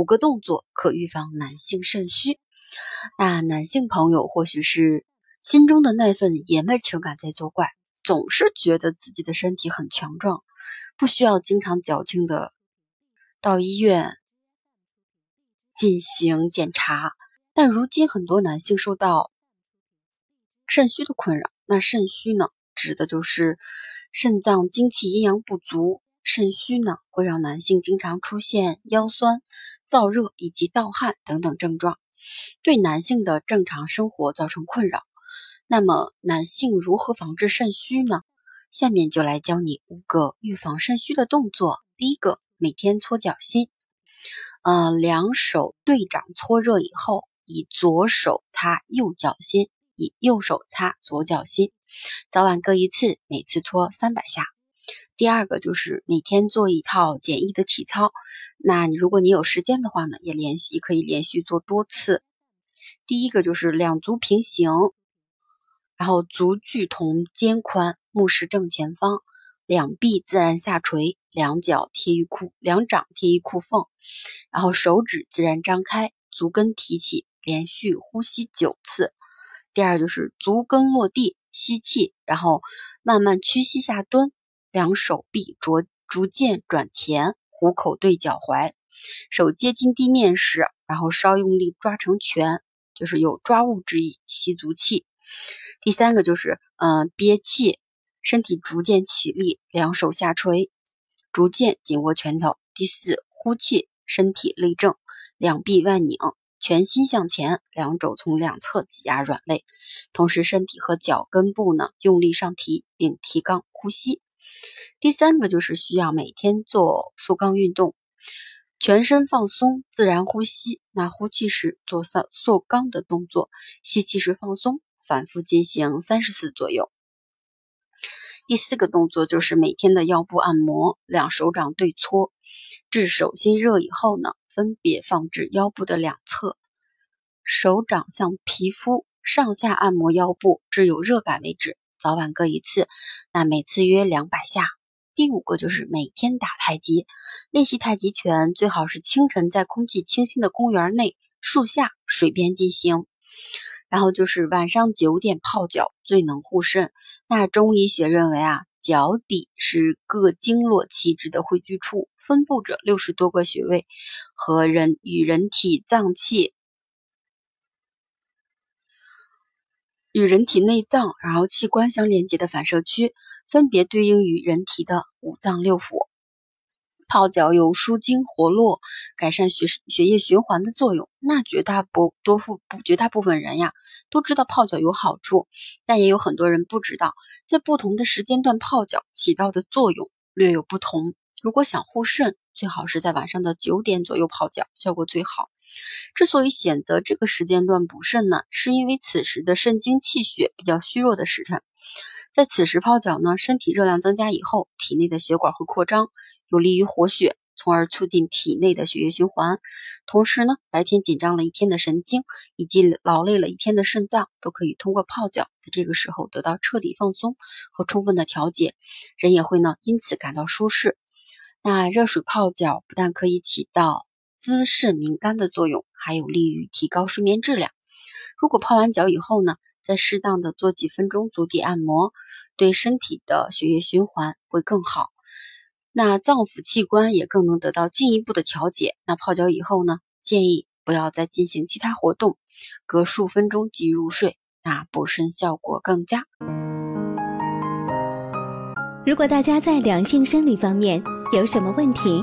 五个动作可预防男性肾虚。那男性朋友或许是心中的那份爷们情感在作怪，总是觉得自己的身体很强壮，不需要经常矫情的到医院进行检查。但如今很多男性受到肾虚的困扰，那肾虚呢，指的就是肾脏精气阴阳不足。肾虚呢，会让男性经常出现腰酸。燥热以及盗汗等等症状，对男性的正常生活造成困扰。那么，男性如何防治肾虚呢？下面就来教你五个预防肾虚的动作。第一个，每天搓脚心。呃，两手对掌搓热以后，以左手擦右脚心，以右手擦左脚心，早晚各一次，每次搓三百下。第二个就是每天做一套简易的体操，那你如果你有时间的话呢，也连续可以连续做多次。第一个就是两足平行，然后足距同肩宽，目视正前方，两臂自然下垂，两脚贴于裤，两掌贴于裤缝，然后手指自然张开，足跟提起，连续呼吸九次。第二就是足跟落地，吸气，然后慢慢屈膝下蹲。两手臂逐逐渐转前，虎口对脚踝，手接近地面时，然后稍用力抓成拳，就是有抓物之意，吸足气。第三个就是，嗯，憋气，身体逐渐起立，两手下垂，逐渐紧握拳头。第四，呼气，身体立正，两臂外拧，全心向前，两肘从两侧挤压软肋，同时身体和脚跟部呢用力上提，并提肛呼吸。第三个就是需要每天做塑肛运动，全身放松，自然呼吸。那呼气时做塑塑肛的动作，吸气时放松，反复进行三十次左右。第四个动作就是每天的腰部按摩，两手掌对搓，至手心热以后呢，分别放置腰部的两侧，手掌向皮肤上下按摩腰部，至有热感为止，早晚各一次。那每次约两百下。第五个就是每天打太极，练习太极拳最好是清晨在空气清新的公园内、树下、水边进行。然后就是晚上九点泡脚最能护肾。那中医学认为啊，脚底是各经络气滞的汇聚处，分布着六十多个穴位和人与人体脏器。与人体内脏，然后器官相连接的反射区，分别对应于人体的五脏六腑。泡脚有舒筋活络、改善血血液循环的作用。那绝大部多数绝大部分人呀，都知道泡脚有好处，但也有很多人不知道，在不同的时间段泡脚起到的作用略有不同。如果想护肾，最好是在晚上的九点左右泡脚，效果最好。之所以选择这个时间段补肾呢，是因为此时的肾精气血比较虚弱的时辰，在此时泡脚呢，身体热量增加以后，体内的血管会扩张，有利于活血，从而促进体内的血液循环。同时呢，白天紧张了一天的神经以及劳累了一天的肾脏，都可以通过泡脚，在这个时候得到彻底放松和充分的调节，人也会呢因此感到舒适。那热水泡脚不但可以起到滋肾明肝的作用，还有利于提高睡眠质量。如果泡完脚以后呢，再适当的做几分钟足底按摩，对身体的血液循环会更好。那脏腑器官也更能得到进一步的调节。那泡脚以后呢，建议不要再进行其他活动，隔数分钟即入睡，那补肾效果更佳。如果大家在两性生理方面有什么问题，